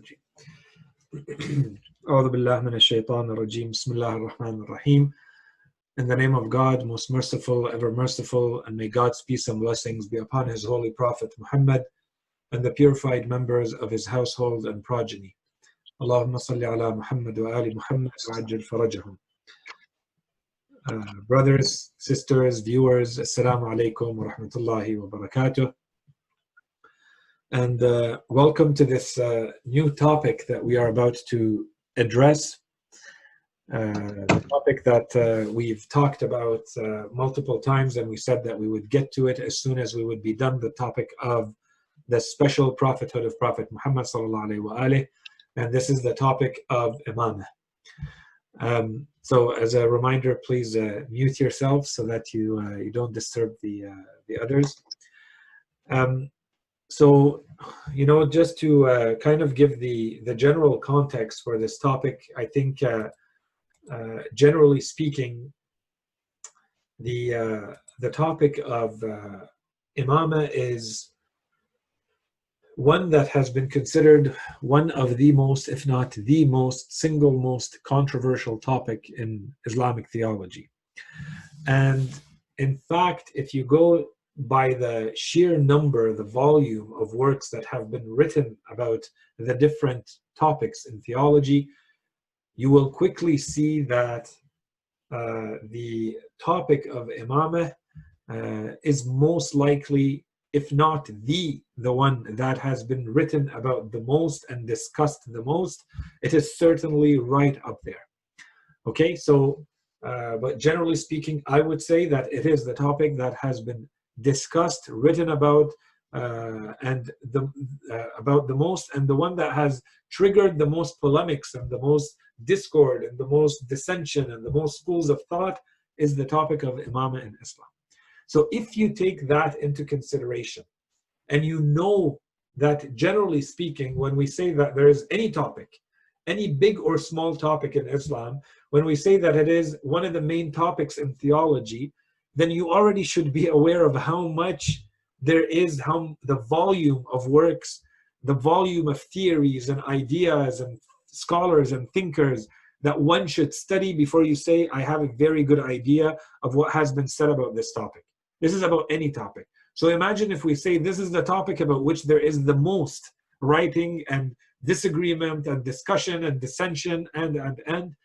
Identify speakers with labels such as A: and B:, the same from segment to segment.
A: الرجيم أعوذ بالله من الشيطان الرجيم بسم الله الرحمن الرحيم In the name of God, most merciful, ever merciful, and may God's peace and blessings be upon His holy Prophet Muhammad and the purified members of his household and progeny. Allahumma salli ala Muhammad wa ali Muhammad wa ajil farajahum. Uh, brothers, sisters, viewers, Assalamu alaikum wa rahmatullahi wa barakatuh. And uh, welcome to this uh, new topic that we are about to address. Uh, the topic that uh, we've talked about uh, multiple times, and we said that we would get to it as soon as we would be done. The topic of the special prophethood of Prophet Muhammad and this is the topic of imamah. Um, so, as a reminder, please uh, mute yourself so that you you don't disturb the the others. Um, so, you know, just to uh, kind of give the the general context for this topic, I think, uh, uh, generally speaking, the the topic of imama is one that has been considered one of the most, if not the most, single most controversial topic in Islamic theology. And in fact, if you go by the sheer number, the volume of works that have been written about the different topics in theology, you will quickly see that uh, the topic of imamah uh, is most likely if not the the one that has been written about the most and discussed the most. It is certainly right up there. Okay so uh, but generally speaking i would say that it is the topic that has been discussed written about uh, and the uh, about the most and the one that has triggered the most polemics and the most discord and the most dissension and the most schools of thought is the topic of imamah in islam. So if you take that into consideration and you know that generally speaking, when we say that there is any topic, any big or small topic in Islam, when we say that it is one of the main topics in theology, then you already should be aware of how much there is, how the volume of works, the volume of theories and ideas and scholars and thinkers that one should study before you say, I have a very good idea of what has been said about this topic. This is about any topic. So imagine if we say this is the topic about which there is the most writing and disagreement and discussion and dissension and and and.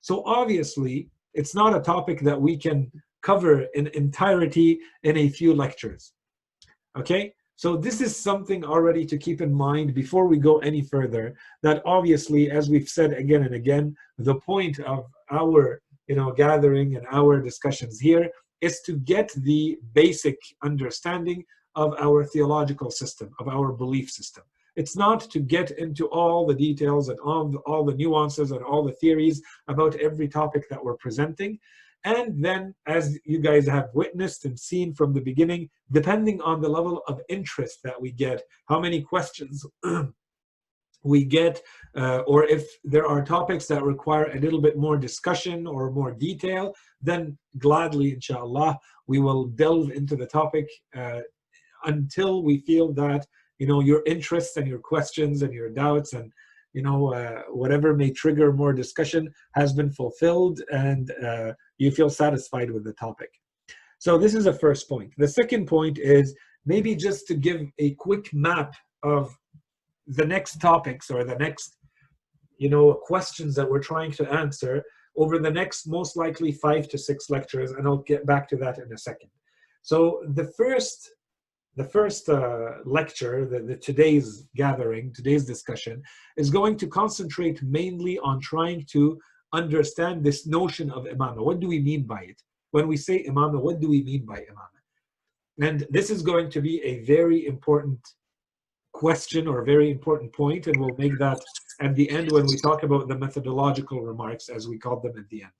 A: So obviously, it's not a topic that we can cover in entirety in a few lectures. Okay? So this is something already to keep in mind before we go any further. That obviously, as we've said again and again, the point of our you know gathering and our discussions here is to get the basic understanding of our theological system, of our belief system. It's not to get into all the details and all the, all the nuances and all the theories about every topic that we're presenting. And then, as you guys have witnessed and seen from the beginning, depending on the level of interest that we get, how many questions we get, uh, or if there are topics that require a little bit more discussion or more detail, then gladly, inshallah, we will delve into the topic uh, until we feel that you know your interests and your questions and your doubts and you know uh, whatever may trigger more discussion has been fulfilled and uh, you feel satisfied with the topic. So this is the first point. The second point is maybe just to give a quick map of the next topics or the next you know questions that we're trying to answer over the next most likely five to six lectures and i'll get back to that in a second so the first the first uh, lecture the, the today's gathering today's discussion is going to concentrate mainly on trying to understand this notion of imamah what do we mean by it when we say imamah what do we mean by imamah and this is going to be a very important question or a very important point, and we'll make that at the end when we talk about the methodological remarks, as we called them at the end.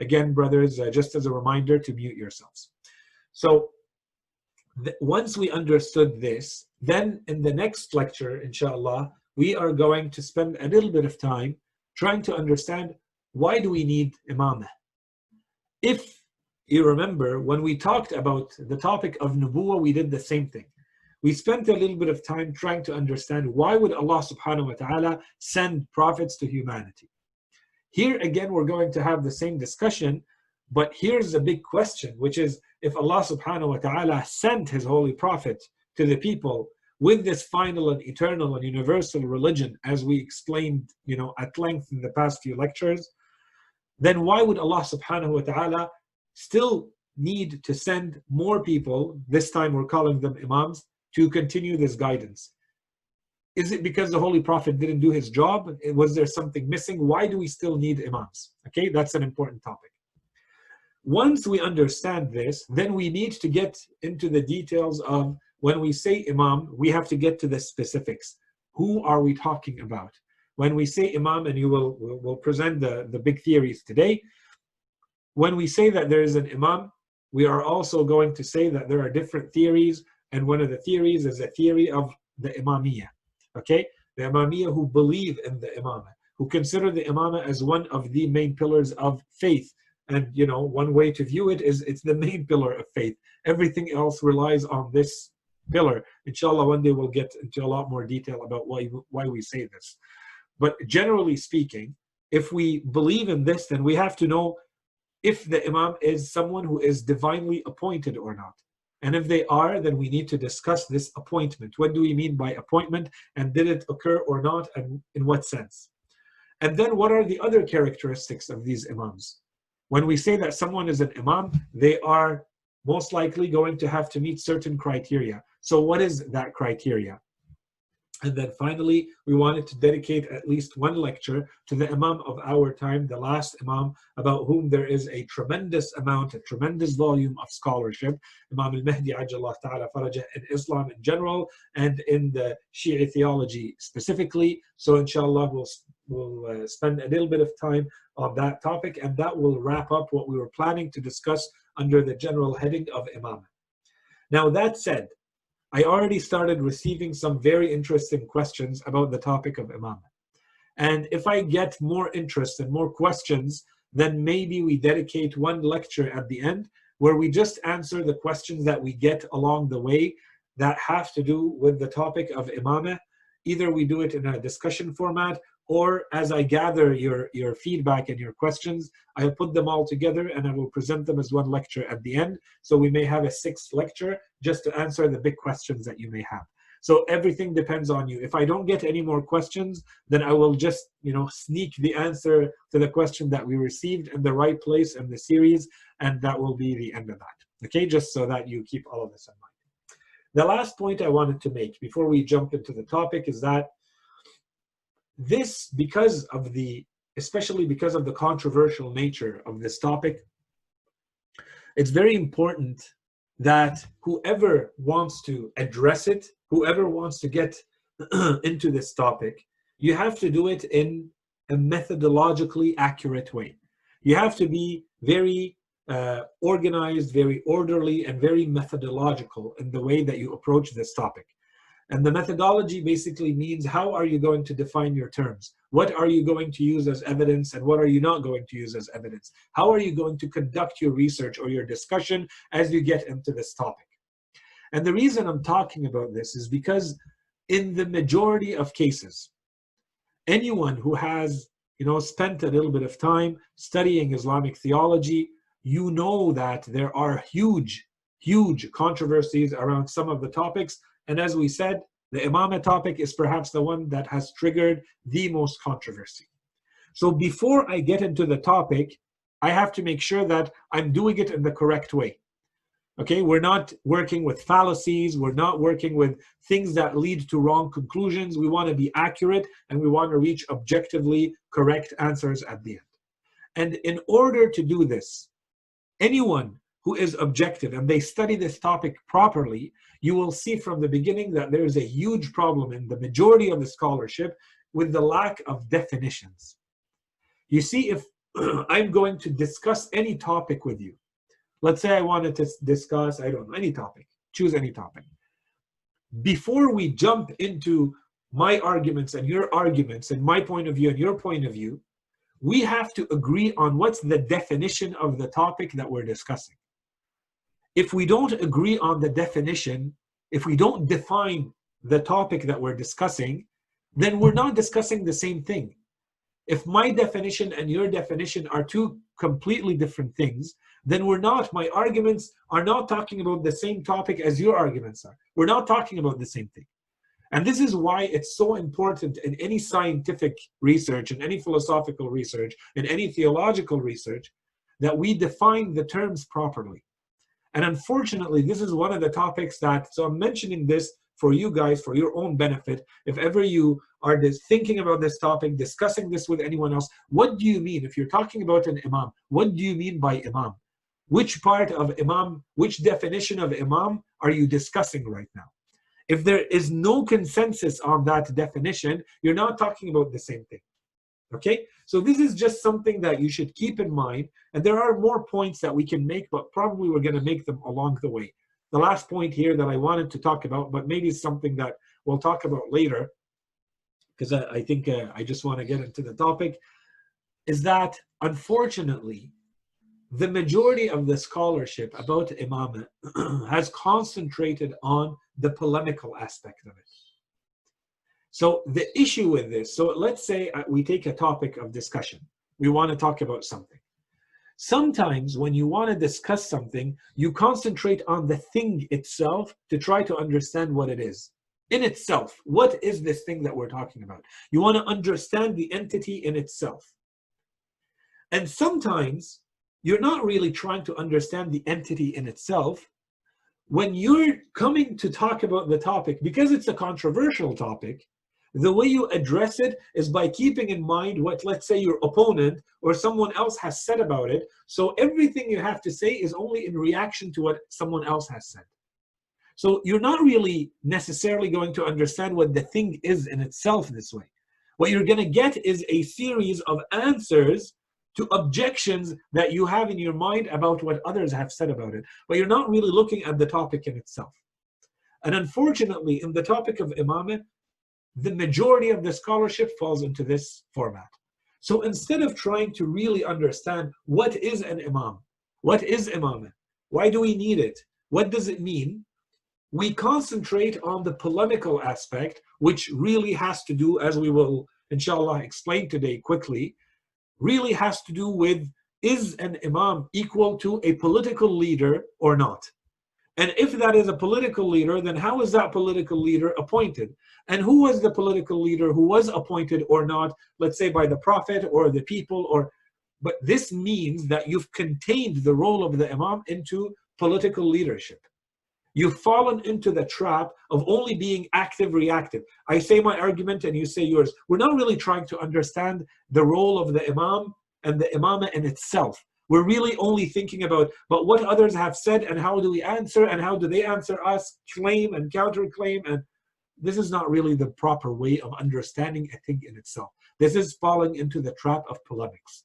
A: Again, brothers, uh, just as a reminder to mute yourselves. So once we understood this, then in the next lecture, inshallah, we are going to spend a little bit of time trying to understand why do we need imamah? If you remember, when we talked about the topic of nubuwa, we did the same thing we spent a little bit of time trying to understand why would Allah subhanahu wa ta'ala send prophets to humanity. Here again, we're going to have the same discussion, but here's the big question, which is if Allah subhanahu wa ta'ala sent his holy prophet to the people with this final and eternal and universal religion, as we explained, you know, at length in the past few lectures, then why would Allah subhanahu wa ta'ala still need to send more people, this time we're calling them imams, to continue this guidance? Is it because the Holy Prophet didn't do his job? Was there something missing? Why do we still need imams? Okay, that's an important topic. Once we understand this, then we need to get into the details of when we say imam, we have to get to the specifics. Who are we talking about? When we say imam, and you will will present the, the big theories today, when we say that there is an imam, we are also going to say that there are different theories, and one of the theories is a theory of the imamiyah. Okay, the imamiyah who believe in the imamah, who consider the imamah as one of the main pillars of faith. And you know, one way to view it is it's the main pillar of faith. Everything else relies on this pillar. Inshallah, one day we'll get into a lot more detail about why why we say this. But generally speaking, if we believe in this, then we have to know if the imam is someone who is divinely appointed or not. And if they are, then we need to discuss this appointment. What do we mean by appointment? And did it occur or not? And in what sense? And then what are the other characteristics of these imams? When we say that someone is an imam, they are most likely going to have to meet certain criteria. So what is that criteria? And then finally, we wanted to dedicate at least one lecture to the Imam of our time, the last Imam, about whom there is a tremendous amount, a tremendous volume of scholarship, Imam al-Mahdi Ajallah Ta'ala Farajah in Islam in general and in the Shia theology specifically. So inshallah, we'll, we'll uh, spend a little bit of time on that topic and that will wrap up what we were planning to discuss under the general heading of Imam. Now that said, I already started receiving some very interesting questions about the topic of Imam. And if I get more interest and more questions, then maybe we dedicate one lecture at the end where we just answer the questions that we get along the way that have to do with the topic of imamah. Either we do it in a discussion format or as I gather your, your feedback and your questions, I'll put them all together and I will present them as one lecture at the end. So we may have a sixth lecture just to answer the big questions that you may have. So everything depends on you. If I don't get any more questions, then I will just, you know, sneak the answer to the question that we received in the right place in the series, and that will be the end of that. Okay, just so that you keep all of this in mind. The last point I wanted to make before we jump into the topic is that this, because of the, especially because of the controversial nature of this topic, it's very important that whoever wants to address it, whoever wants to get into this topic, you have to do it in a methodologically accurate way. You have to be very uh, organized, very orderly, and very methodological in the way that you approach this topic. And the methodology basically means how are you going to define your terms? What are you going to use as evidence and what are you not going to use as evidence? How are you going to conduct your research or your discussion as you get into this topic? And the reason I'm talking about this is because in the majority of cases, anyone who has you know, spent a little bit of time studying Islamic theology, you know that there are huge, huge controversies around some of the topics and as we said, the imamah topic is perhaps the one that has triggered the most controversy. So before I get into the topic, I have to make sure that I'm doing it in the correct way. Okay, we're not working with fallacies, we're not working with things that lead to wrong conclusions. We want to be accurate and we want to reach objectively correct answers at the end. And in order to do this, anyone who is objective and they study this topic properly you will see from the beginning that there is a huge problem in the majority of the scholarship with the lack of definitions. You see, if I'm going to discuss any topic with you, let's say I wanted to discuss, I don't know, any topic, choose any topic. Before we jump into my arguments and your arguments and my point of view and your point of view, we have to agree on what's the definition of the topic that we're discussing if we don't agree on the definition, if we don't define the topic that we're discussing, then we're not discussing the same thing. If my definition and your definition are two completely different things, then we're not, my arguments are not talking about the same topic as your arguments are. We're not talking about the same thing. And this is why it's so important in any scientific research, in any philosophical research, in any theological research, that we define the terms properly. And unfortunately, this is one of the topics that, so I'm mentioning this for you guys, for your own benefit. If ever you are thinking about this topic, discussing this with anyone else, what do you mean? If you're talking about an imam, what do you mean by imam? Which part of imam, which definition of imam are you discussing right now? If there is no consensus on that definition, you're not talking about the same thing. Okay? So this is just something that you should keep in mind. And there are more points that we can make, but probably we're going to make them along the way. The last point here that I wanted to talk about, but maybe something that we'll talk about later, because I, I, think uh, I just want to get into the topic, is that unfortunately, the majority of the scholarship about imamah has concentrated on the polemical aspect of it. So the issue with this, so let's say uh, we take a topic of discussion. We want to talk about something. Sometimes when you want to discuss something, you concentrate on the thing itself to try to understand what it is. In itself, what is this thing that we're talking about? You want to understand the entity in itself. And sometimes you're not really trying to understand the entity in itself. When you're coming to talk about the topic, because it's a controversial topic, the way you address it is by keeping in mind what, let's say, your opponent or someone else has said about it. So everything you have to say is only in reaction to what someone else has said. So you're not really necessarily going to understand what the thing is in itself this way. What you're going to get is a series of answers to objections that you have in your mind about what others have said about it, but you're not really looking at the topic in itself. And unfortunately, in the topic of imamah, the majority of the scholarship falls into this format. So instead of trying to really understand what is an imam, what is imamah, why do we need it, what does it mean, we concentrate on the polemical aspect, which really has to do, as we will inshallah explain today quickly, really has to do with is an imam equal to a political leader or not? And if that is a political leader, then how is that political leader appointed? And who was the political leader who was appointed or not, let's say by the prophet or the people or but this means that you've contained the role of the imam into political leadership. You've fallen into the trap of only being active reactive. I say my argument and you say yours. We're not really trying to understand the role of the imam and the imamah in itself. We're really only thinking about but what others have said and how do we answer and how do they answer us, claim and counterclaim and this is not really the proper way of understanding a thing in itself. This is falling into the trap of polemics.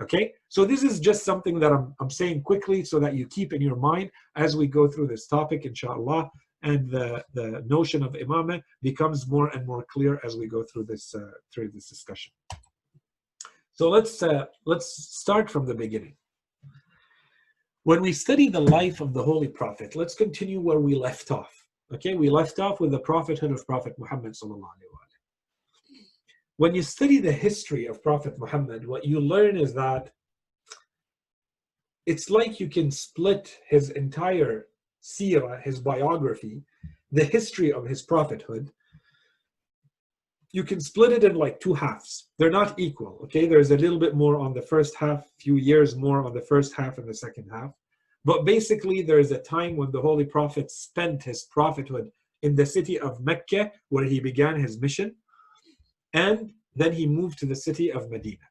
A: Okay, so this is just something that I'm, I'm saying quickly so that you keep in your mind as we go through this topic, inshallah, and the, the notion of imamah becomes more and more clear as we go through this uh, through this discussion. So let's uh, let's start from the beginning. When we study the life of the Holy Prophet, let's continue where we left off. Okay, we left off with the prophethood of Prophet Muhammad when you study the history of Prophet Muhammad, what you learn is that it's like you can split his entire seerah, his biography, the history of his prophethood. You can split it in like two halves. They're not equal, okay? There's a little bit more on the first half, few years more on the first half and the second half. But basically, there is a time when the Holy Prophet spent his prophethood in the city of Mecca, where he began his mission and then he moved to the city of Medina.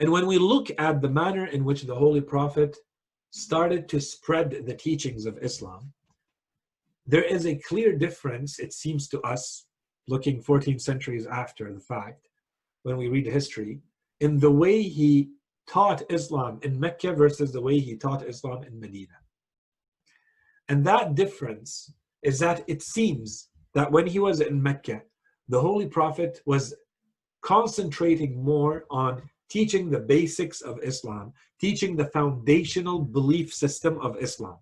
A: And when we look at the manner in which the Holy Prophet started to spread the teachings of Islam, there is a clear difference, it seems to us, looking 14 centuries after the fact, when we read the history, in the way he taught Islam in Mecca versus the way he taught Islam in Medina. And that difference is that it seems that when he was in Mecca, the Holy Prophet was concentrating more on teaching the basics of Islam, teaching the foundational belief system of Islam.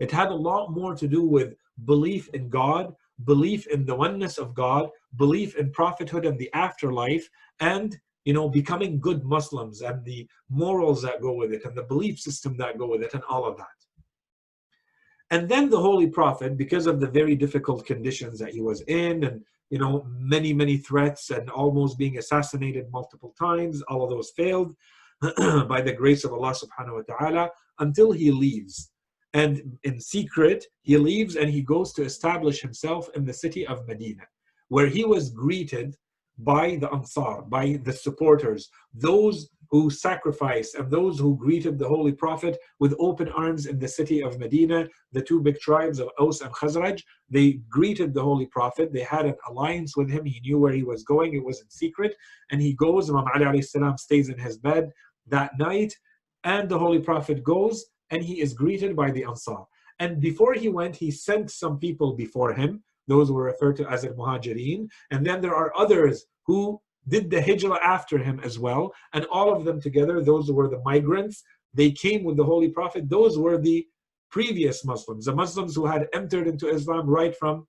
A: It had a lot more to do with belief in God, belief in the oneness of God, belief in prophethood and the afterlife, and you know, becoming good Muslims and the morals that go with it and the belief system that go with it and all of that. And then the Holy Prophet, because of the very difficult conditions that he was in and you know, many, many threats and almost being assassinated multiple times, all of those failed by the grace of Allah subhanahu wa ta'ala until he leaves. And in secret, he leaves and he goes to establish himself in the city of Medina, where he was greeted by the Ansar, by the supporters, those who sacrificed and those who greeted the Holy Prophet with open arms in the city of Medina, the two big tribes of Aus and Khazraj. They greeted the Holy Prophet. They had an alliance with him. He knew where he was going. It was in secret. And he goes, Imam Ali stays in his bed that night, and the Holy Prophet goes and he is greeted by the Ansar. And before he went, he sent some people before him. Those were referred to as al-Muhajirin. And then there are others who did the hijrah after him as well. And all of them together, those were the migrants. They came with the Holy Prophet. Those were the previous Muslims, the Muslims who had entered into Islam right from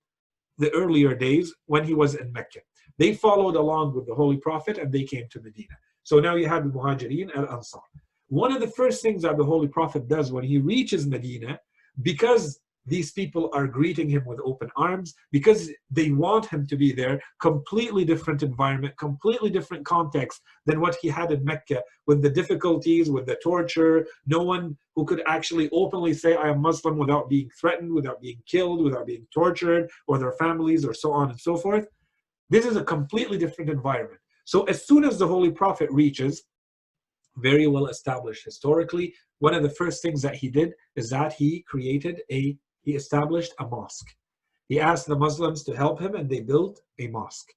A: the earlier days when he was in Mecca. They followed along with the Holy Prophet and they came to Medina. So now you have the Muhajirin and Ansar. One of the first things that the Holy Prophet does when he reaches Medina, because these people are greeting him with open arms because they want him to be there. Completely different environment, completely different context than what he had in Mecca with the difficulties, with the torture. No one who could actually openly say, I am Muslim without being threatened, without being killed, without being tortured, or their families, or so on and so forth. This is a completely different environment. So as soon as the Holy Prophet reaches, very well established historically, one of the first things that he did is that he created a he established a mosque. He asked the Muslims to help him and they built a mosque.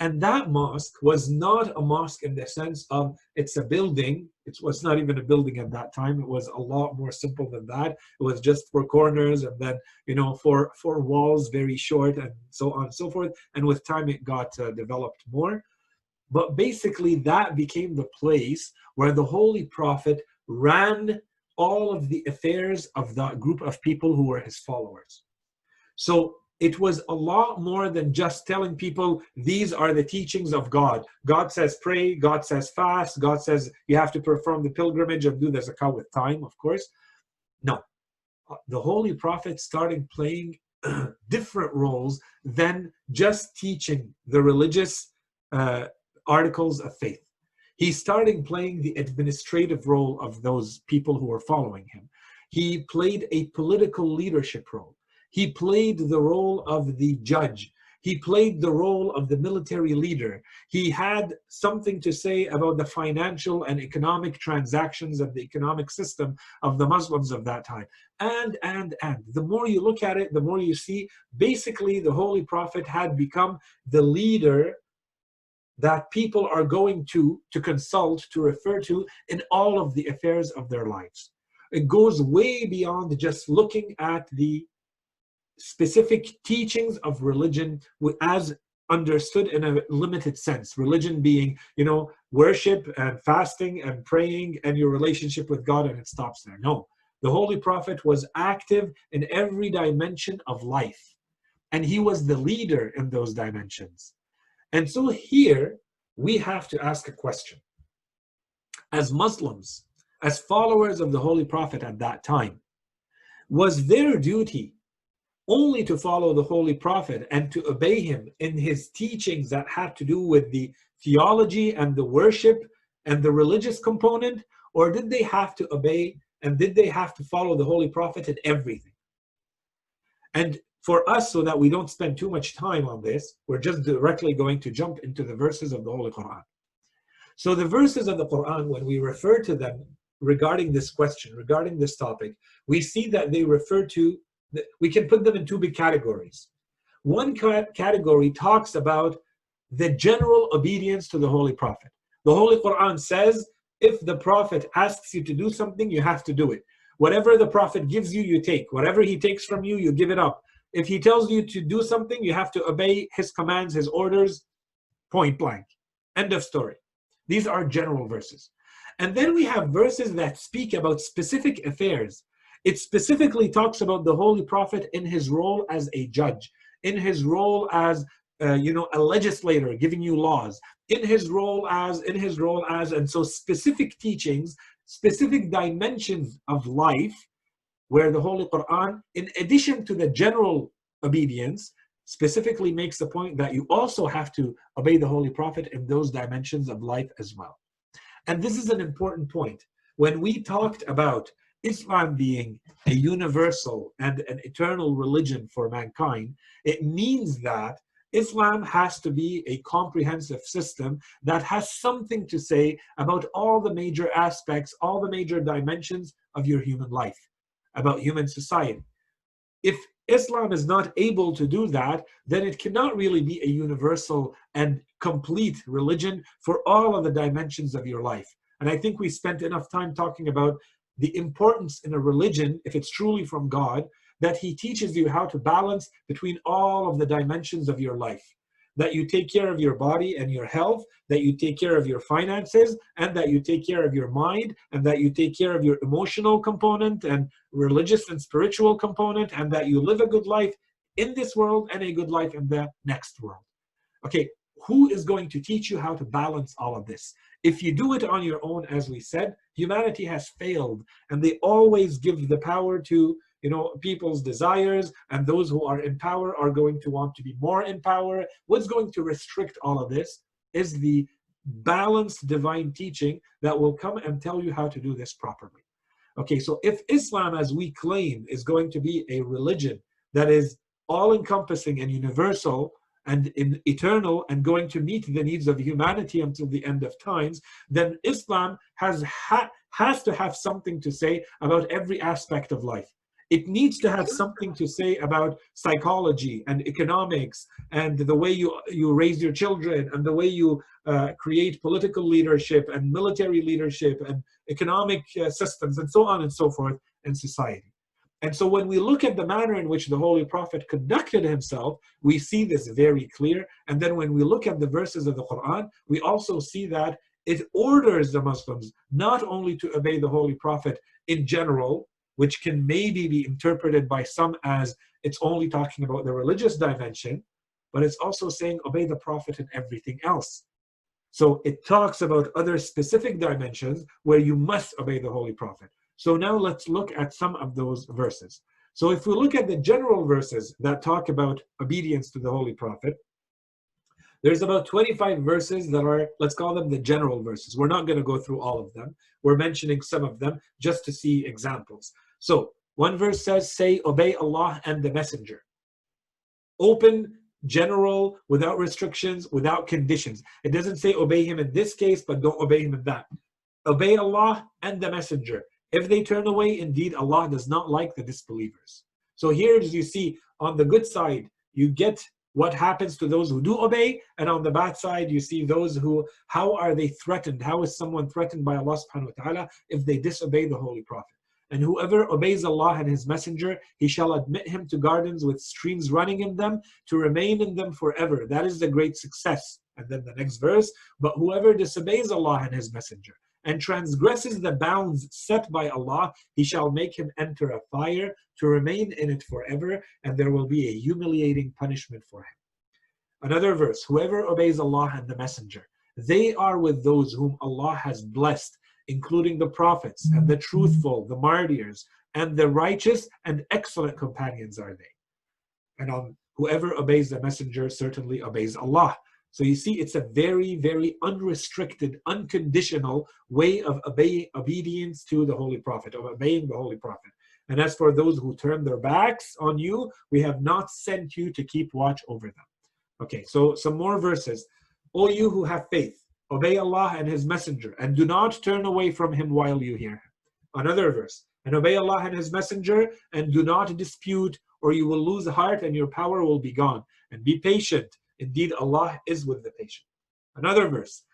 A: And that mosque was not a mosque in the sense of it's a building. It was not even a building at that time. It was a lot more simple than that. It was just four corners and then, you know, four, four walls, very short and so on and so forth. And with time, it got uh, developed more. But basically, that became the place where the Holy Prophet ran all of the affairs of that group of people who were his followers. So it was a lot more than just telling people these are the teachings of God. God says pray, God says fast, God says you have to perform the pilgrimage and do the zakah with time, of course. No, the Holy Prophet started playing different roles than just teaching the religious uh, articles of faith he started playing the administrative role of those people who were following him. He played a political leadership role. He played the role of the judge. He played the role of the military leader. He had something to say about the financial and economic transactions of the economic system of the Muslims of that time. And, and, and. The more you look at it, the more you see basically the Holy Prophet had become the leader that people are going to to consult to refer to in all of the affairs of their lives. It goes way beyond just looking at the specific teachings of religion as understood in a limited sense. Religion being you know worship and fasting and praying and your relationship with god and it stops there. No. The holy prophet was active in every dimension of life and he was the leader in those dimensions and so here we have to ask a question. As Muslims, as followers of the Holy Prophet at that time, was their duty only to follow the Holy Prophet and to obey him in his teachings that had to do with the theology and the worship and the religious component? Or did they have to obey and did they have to follow the Holy Prophet in everything? And for us, so that we don't spend too much time on this, we're just directly going to jump into the verses of the Holy Quran. So the verses of the Quran, when we refer to them regarding this question, regarding this topic, we see that they refer to, we can put them in two big categories. One category talks about the general obedience to the Holy Prophet. The Holy Quran says, if the Prophet asks you to do something, you have to do it. Whatever the Prophet gives you, you take. Whatever he takes from you, you give it up. If he tells you to do something, you have to obey his commands, his orders, point blank. End of story. These are general verses. And then we have verses that speak about specific affairs. It specifically talks about the Holy Prophet in his role as a judge, in his role as uh, you know a legislator giving you laws, in his role as in his role as and so specific teachings, specific dimensions of life, where the Holy Quran, in addition to the general obedience, specifically makes the point that you also have to obey the Holy Prophet in those dimensions of life as well. And this is an important point. When we talked about Islam being a universal and an eternal religion for mankind, it means that Islam has to be a comprehensive system that has something to say about all the major aspects, all the major dimensions of your human life, about human society. If Islam is not able to do that, then it cannot really be a universal and complete religion for all of the dimensions of your life. And I think we spent enough time talking about the importance in a religion, if it's truly from God, that He teaches you how to balance between all of the dimensions of your life. That you take care of your body and your health, that you take care of your finances, and that you take care of your mind, and that you take care of your emotional component and religious and spiritual component, and that you live a good life in this world and a good life in the next world. Okay, who is going to teach you how to balance all of this? If you do it on your own, as we said, humanity has failed, and they always give the power to you know people's desires and those who are in power are going to want to be more in power what's going to restrict all of this is the balanced divine teaching that will come and tell you how to do this properly okay so if islam as we claim is going to be a religion that is all encompassing and universal and in eternal and going to meet the needs of humanity until the end of times, then Islam has ha- has to have something to say about every aspect of life. It needs to have something to say about psychology and economics and the way you you raise your children and the way you uh, create political leadership and military leadership and economic uh, systems and so on and so forth in society. And so when we look at the manner in which the Holy Prophet conducted himself, we see this very clear. And then when we look at the verses of the Quran, we also see that it orders the Muslims not only to obey the Holy Prophet in general, which can maybe be interpreted by some as it's only talking about the religious dimension, but it's also saying obey the Prophet in everything else. So it talks about other specific dimensions where you must obey the Holy Prophet. So now let's look at some of those verses. So if we look at the general verses that talk about obedience to the Holy Prophet, there's about 25 verses that are, let's call them the general verses. We're not going to go through all of them. We're mentioning some of them just to see examples. So one verse says, say, obey Allah and the Messenger. Open, general, without restrictions, without conditions. It doesn't say obey him in this case, but don't obey him in that. Obey Allah and the Messenger. If they turn away, indeed, Allah does not like the disbelievers. So here, as you see, on the good side, you get what happens to those who do obey, and on the bad side, you see those who, how are they threatened? How is someone threatened by Allah subhanahu wa ta'ala if they disobey the Holy Prophet? And whoever obeys Allah and His Messenger, He shall admit him to gardens with streams running in them, to remain in them forever. That is the great success. And then the next verse, but whoever disobeys Allah and His Messenger, and transgresses the bounds set by Allah, He shall make him enter a fire to remain in it forever, and there will be a humiliating punishment for him. Another verse Whoever obeys Allah and the Messenger, they are with those whom Allah has blessed, including the prophets and the mm-hmm. truthful, the martyrs, and the righteous and excellent companions are they. And on whoever obeys the Messenger certainly obeys Allah. So you see, it's a very, very unrestricted, unconditional way of obey, obedience to the Holy Prophet, of obeying the Holy Prophet. And as for those who turn their backs on you, we have not sent you to keep watch over them. Okay, so some more verses. O you who have faith, obey Allah and His Messenger, and do not turn away from Him while you hear Him. Another verse. And obey Allah and His Messenger, and do not dispute, or you will lose heart and your power will be gone. And be patient Indeed, Allah is with the patient. Another verse.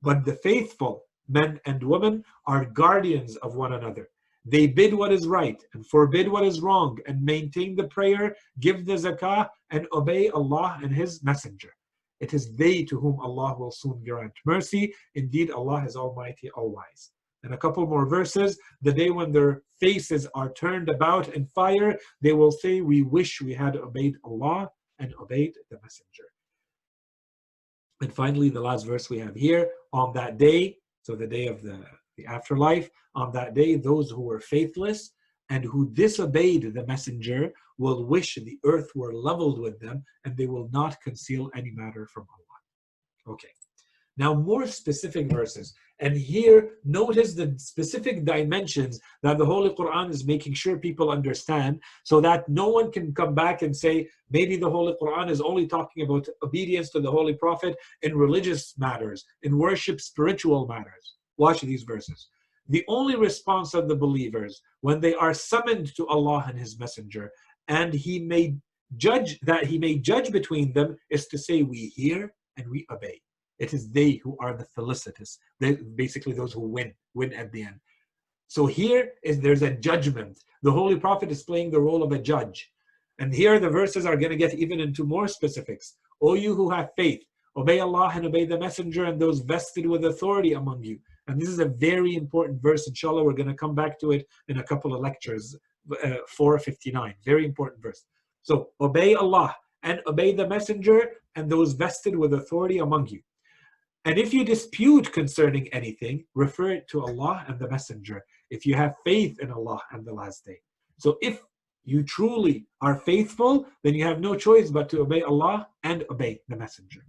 A: But the faithful, men and women, are guardians of one another. They bid what is right and forbid what is wrong and maintain the prayer, give the zakah, and obey Allah and His Messenger. It is they to whom Allah will soon grant mercy. Indeed, Allah is Almighty, All Wise. And a couple more verses, the day when their faces are turned about in fire, they will say, We wish we had obeyed Allah and obeyed the Messenger. And finally, the last verse we have here on that day, so the day of the, the afterlife, on that day, those who were faithless and who disobeyed the messenger will wish the earth were leveled with them and they will not conceal any matter from Allah. Okay. Now, more specific verses. And here, notice the specific dimensions that the Holy Quran is making sure people understand so that no one can come back and say, maybe the Holy Quran is only talking about obedience to the Holy Prophet in religious matters, in worship, spiritual matters. Watch these verses. The only response of the believers when they are summoned to Allah and His Messenger, and He may judge that He may judge between them, is to say, We hear and we obey. It is they who are the felicitous. They basically those who win, win at the end. So here is there's a judgment. The Holy Prophet is playing the role of a judge. And here the verses are going to get even into more specifics. O you who have faith, obey Allah and obey the Messenger and those vested with authority among you. And this is a very important verse. Inshallah, we're going to come back to it in a couple of lectures. Uh, 459, very important verse. So obey Allah and obey the Messenger and those vested with authority among you. And if you dispute concerning anything, refer it to Allah and the Messenger, if you have faith in Allah and the last day. So if you truly are faithful, then you have no choice but to obey Allah and obey the Messenger.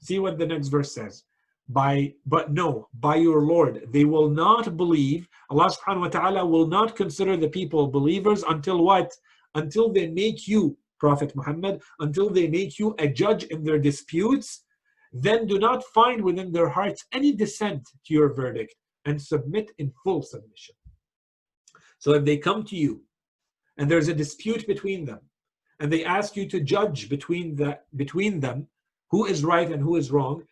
A: See what the next verse says. By but no, by your Lord, they will not believe. Allah subhanahu wa ta'ala will not consider the people believers until what? Until they make you, Prophet Muhammad, until they make you a judge in their disputes then do not find within their hearts any dissent to your verdict and submit in full submission. So if they come to you and there's a dispute between them and they ask you to judge between, the, between them who is right and who is wrong,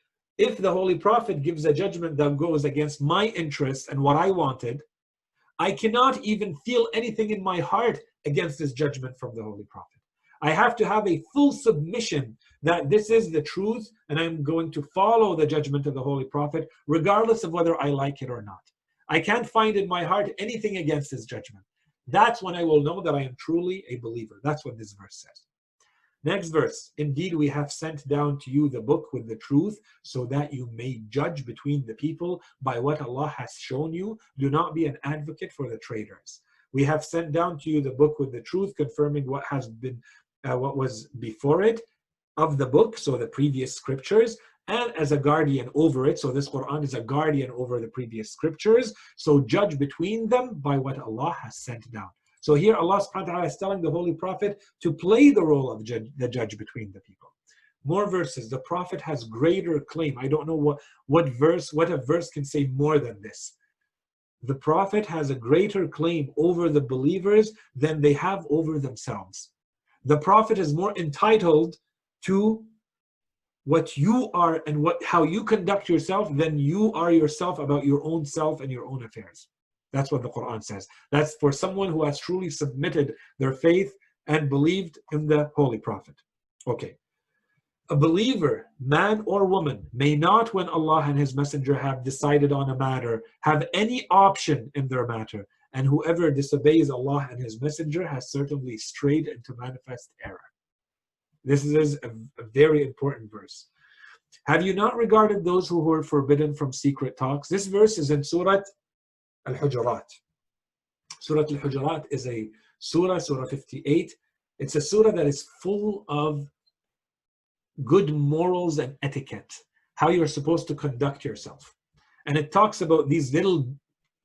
A: if the Holy Prophet gives a judgment that goes against my interests and what I wanted, I cannot even feel anything in my heart against this judgment from the Holy Prophet. I have to have a full submission that this is the truth and I'm going to follow the judgment of the Holy Prophet, regardless of whether I like it or not. I can't find in my heart anything against his judgment. That's when I will know that I am truly a believer. That's what this verse says. Next verse Indeed, we have sent down to you the book with the truth, so that you may judge between the people by what Allah has shown you. Do not be an advocate for the traitors. We have sent down to you the book with the truth, confirming what has been uh, what was before it of the book, so the previous scriptures, and as a guardian over it. So this Quran is a guardian over the previous scriptures. So judge between them by what Allah has sent down. So here Allah subhanahu wa ta'ala is telling the Holy Prophet to play the role of judge, the judge between the people. More verses. The Prophet has greater claim. I don't know what, what verse, what a verse can say more than this. The Prophet has a greater claim over the believers than they have over themselves the prophet is more entitled to what you are and what how you conduct yourself than you are yourself about your own self and your own affairs that's what the quran says that's for someone who has truly submitted their faith and believed in the holy prophet okay a believer man or woman may not when allah and his messenger have decided on a matter have any option in their matter and whoever disobeys Allah and His Messenger has certainly strayed into manifest error. This is a, a very important verse. Have you not regarded those who were forbidden from secret talks? This verse is in Surah Al Hujurat. Surah Al Hujurat is a surah, Surah 58. It's a surah that is full of good morals and etiquette, how you're supposed to conduct yourself. And it talks about these little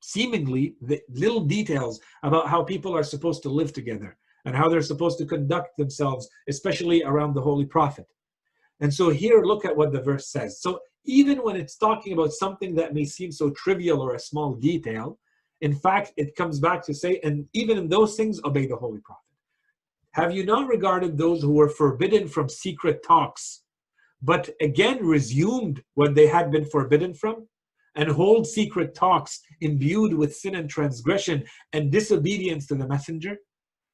A: seemingly little details about how people are supposed to live together and how they're supposed to conduct themselves, especially around the Holy Prophet. And so here, look at what the verse says. So even when it's talking about something that may seem so trivial or a small detail, in fact, it comes back to say, and even in those things, obey the Holy Prophet. Have you not regarded those who were forbidden from secret talks, but again resumed what they had been forbidden from? and hold secret talks imbued with sin and transgression and disobedience to the messenger.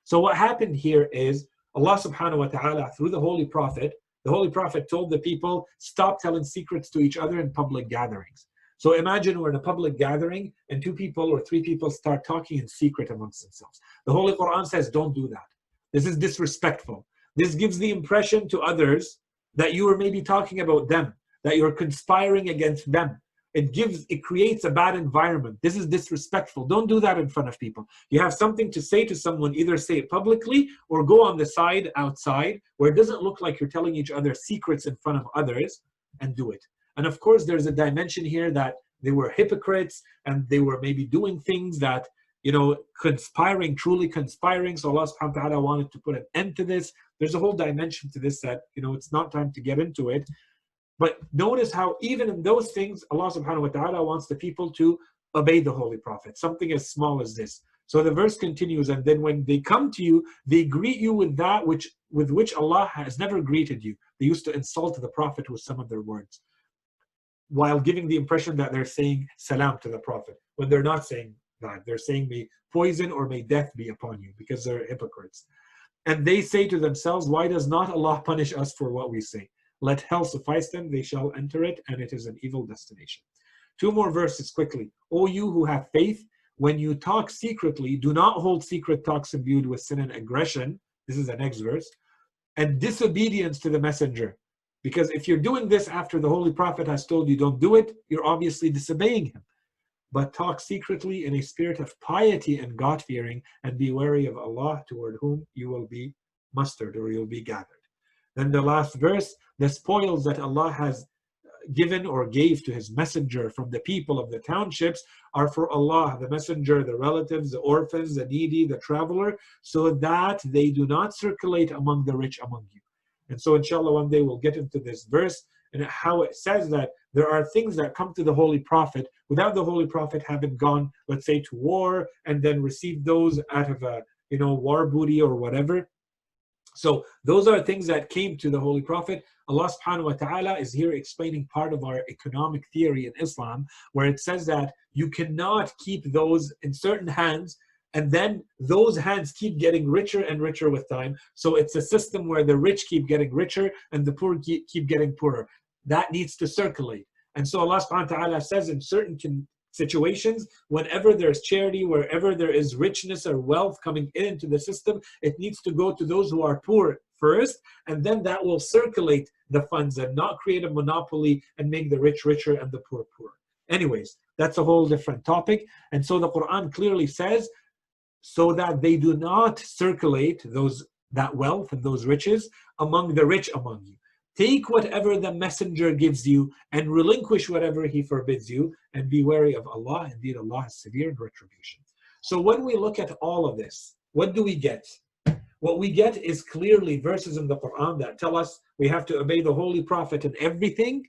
A: So what happened here is Allah subhanahu wa ta'ala through the Holy Prophet, the Holy Prophet told the people, stop telling secrets to each other in public gatherings. So imagine we're in a public gathering and two people or three people start talking in secret amongst themselves. The Holy Quran says, don't do that. This is disrespectful. This gives the impression to others that you are maybe talking about them, that you're conspiring against them. It gives, it creates a bad environment. This is disrespectful. Don't do that in front of people. You have something to say to someone, either say it publicly or go on the side outside where it doesn't look like you're telling each other secrets in front of others and do it. And of course, there's a dimension here that they were hypocrites and they were maybe doing things that, you know, conspiring, truly conspiring. So Allah subhanahu wa ta'ala wanted to put an end to this. There's a whole dimension to this that, you know, it's not time to get into it. But notice how even in those things, Allah subhanahu wa ta'ala wants the people to obey the Holy Prophet, something as small as this. So the verse continues, and then when they come to you, they greet you with that which with which Allah has never greeted you. They used to insult the Prophet with some of their words, while giving the impression that they're saying salam to the Prophet, when they're not saying that. They're saying may poison or may death be upon you, because they're hypocrites. And they say to themselves, Why does not Allah punish us for what we say? Let hell suffice them, they shall enter it, and it is an evil destination. Two more verses quickly. O you who have faith, when you talk secretly, do not hold secret talks imbued with sin and aggression. This is the next verse. And disobedience to the messenger. Because if you're doing this after the Holy Prophet has told you don't do it, you're obviously disobeying him. But talk secretly in a spirit of piety and God fearing, and be wary of Allah toward whom you will be mustered or you'll be gathered. Then the last verse, the spoils that Allah has given or gave to his messenger from the people of the townships are for Allah, the messenger, the relatives, the orphans, the needy, the traveler, so that they do not circulate among the rich among you. And so, inshallah, one day we'll get into this verse and how it says that there are things that come to the Holy Prophet without the Holy Prophet having gone, let's say, to war and then received those out of a you know war booty or whatever. So those are things that came to the Holy Prophet. Allah subhanahu wa ta'ala is here explaining part of our economic theory in Islam, where it says that you cannot keep those in certain hands and then those hands keep getting richer and richer with time. So it's a system where the rich keep getting richer and the poor keep getting poorer. That needs to circulate. And so Allah subhanahu wa ta'ala says in certain situations, whenever there's charity, wherever there is richness or wealth coming into the system, it needs to go to those who are poor first, and then that will circulate the funds and not create a monopoly and make the rich richer and the poor poorer. Anyways, that's a whole different topic. And so the Quran clearly says, so that they do not circulate those that wealth and those riches among the rich among you. Take whatever the messenger gives you and relinquish whatever he forbids you and be wary of Allah. Indeed, Allah is severe in retribution. So when we look at all of this, what do we get? What we get is clearly verses in the Quran that tell us we have to obey the Holy Prophet in everything,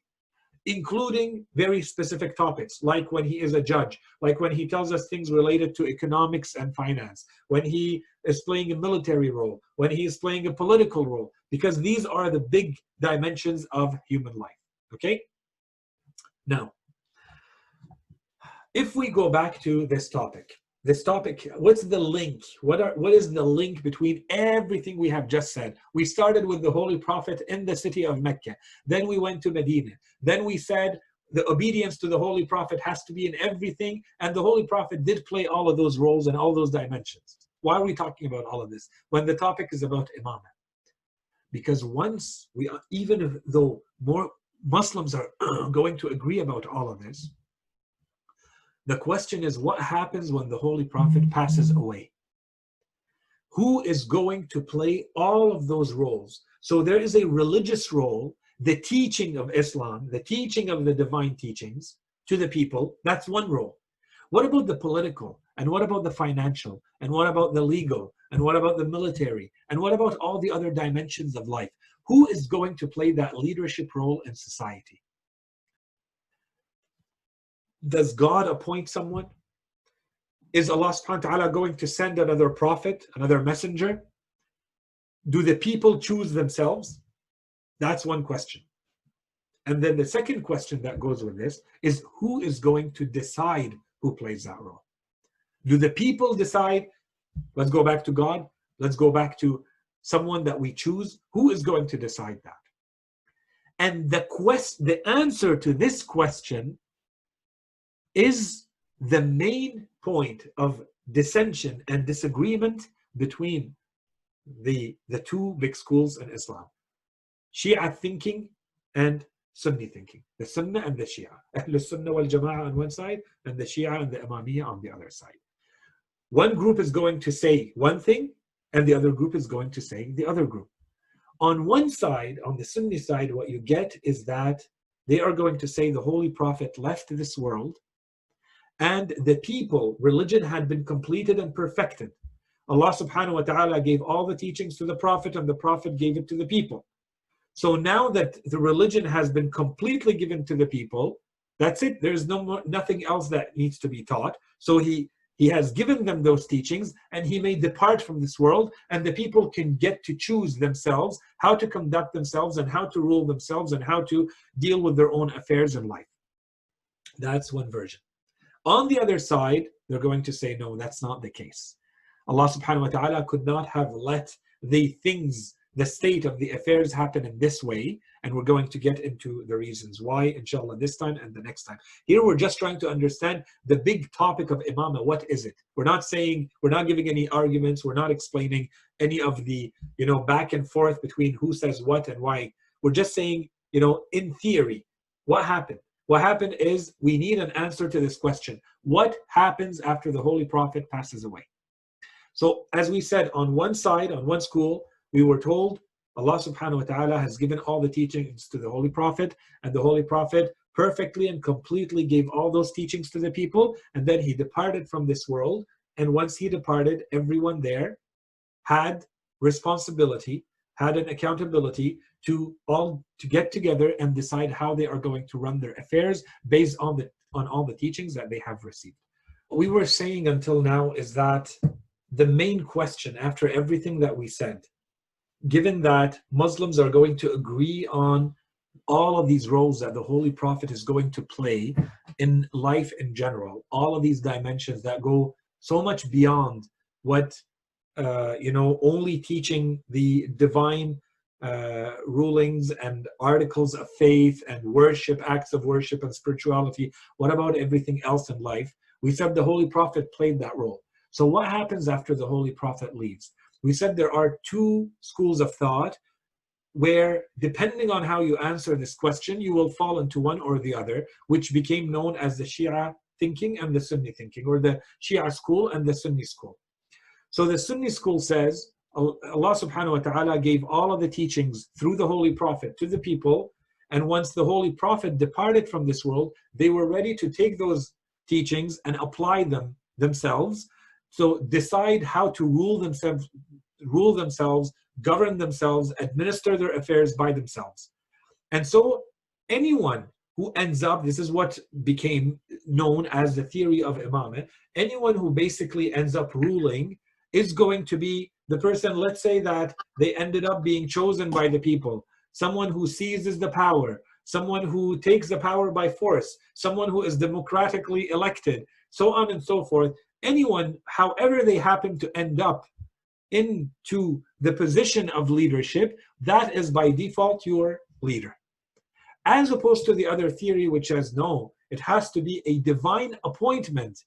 A: including very specific topics, like when he is a judge, like when he tells us things related to economics and finance, when he is playing a military role, when he is playing a political role, because these are the big dimensions of human life. Okay? Now, if we go back to this topic, this topic, what's the link? What are what is the link between everything we have just said? We started with the Holy Prophet in the city of Mecca. Then we went to Medina. Then we said the obedience to the Holy Prophet has to be in everything, and the Holy Prophet did play all of those roles and all those dimensions. Why are we talking about all of this when the topic is about imamah? Because once we, are, even though more Muslims are going to agree about all of this, the question is what happens when the Holy Prophet passes away? Who is going to play all of those roles? So there is a religious role, the teaching of Islam, the teaching of the divine teachings to the people. That's one role. What about the political? And what about the financial? And what about the legal? And what about the military? And what about all the other dimensions of life? Who is going to play that leadership role in society? Does God appoint someone? Is Allah subhanahu wa ta'ala going to send another prophet, another messenger? Do the people choose themselves? That's one question. And then the second question that goes with this is who is going to decide who plays that role? Do the people decide, let's go back to God, let's go back to someone that we choose? Who is going to decide that? And the quest, the answer to this question is the main point of dissension and disagreement between the, the two big schools in Islam Shia thinking and Sunni thinking. The Sunnah and the Shia. Ahl Sunnah wal Jama'ah on one side and the Shia and the Imamiyah on the other side. One group is going to say one thing and the other group is going to say the other group. On one side, on the Sunni side, what you get is that they are going to say the Holy Prophet left this world and the people, religion had been completed and perfected. Allah subhanahu wa ta'ala gave all the teachings to the Prophet and the Prophet gave it to the people. So now that the religion has been completely given to the people, that's it. There's no more, nothing else that needs to be taught. So he he has given them those teachings and he may depart from this world and the people can get to choose themselves how to conduct themselves and how to rule themselves and how to deal with their own affairs in life. That's one version. On the other side, they're going to say, no, that's not the case. Allah subhanahu wa ta'ala could not have let the things the state of the affairs happen in this way and we're going to get into the reasons why inshallah this time and the next time. Here we're just trying to understand the big topic of imama what is it? We're not saying we're not giving any arguments we're not explaining any of the you know back and forth between who says what and why. We're just saying you know in theory what happened? What happened is we need an answer to this question. What happens after the holy prophet passes away? So as we said on one side on one school we were told Allah subhanahu wa ta'ala has given all the teachings to the Holy Prophet, and the Holy Prophet perfectly and completely gave all those teachings to the people, and then he departed from this world. And once he departed, everyone there had responsibility, had an accountability to all to get together and decide how they are going to run their affairs based on the on all the teachings that they have received. What we were saying until now is that the main question after everything that we said given that Muslims are going to agree on all of these roles that the Holy Prophet is going to play in life in general, all of these dimensions that go so much beyond what, uh, you know, only teaching the divine uh, rulings and articles of faith and worship, acts of worship and spirituality. What about everything else in life? We said the Holy Prophet played that role. So what happens after the Holy Prophet leaves? We said there are two schools of thought where depending on how you answer this question, you will fall into one or the other, which became known as the Shia thinking and the Sunni thinking, or the Shia school and the Sunni school. So the Sunni school says, Allah subhanahu wa ta'ala gave all of the teachings through the Holy Prophet to the people, and once the Holy Prophet departed from this world, they were ready to take those teachings and apply them themselves so decide how to rule themselves, rule themselves, govern themselves, administer their affairs by themselves. And so anyone who ends up, this is what became known as the theory of imamah, anyone who basically ends up ruling is going to be the person, let's say that they ended up being chosen by the people, someone who seizes the power, someone who takes the power by force, someone who is democratically elected, so on and so forth anyone, however they happen to end up into the position of leadership, that is by default your leader. As opposed to the other theory, which says no, it has to be a divine appointment.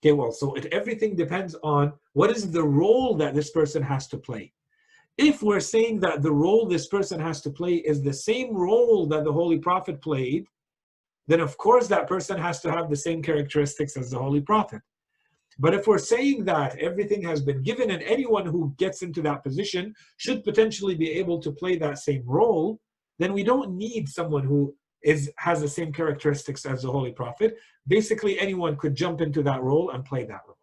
A: Okay, well, so it, everything depends on what is the role that this person has to play. If we're saying that the role this person has to play is the same role that the Holy Prophet played, then of course that person has to have the same characteristics as the Holy Prophet. But if we're saying that everything has been given and anyone who gets into that position should potentially be able to play that same role, then we don't need someone who is has the same characteristics as the Holy Prophet. Basically, anyone could jump into that role and play that role.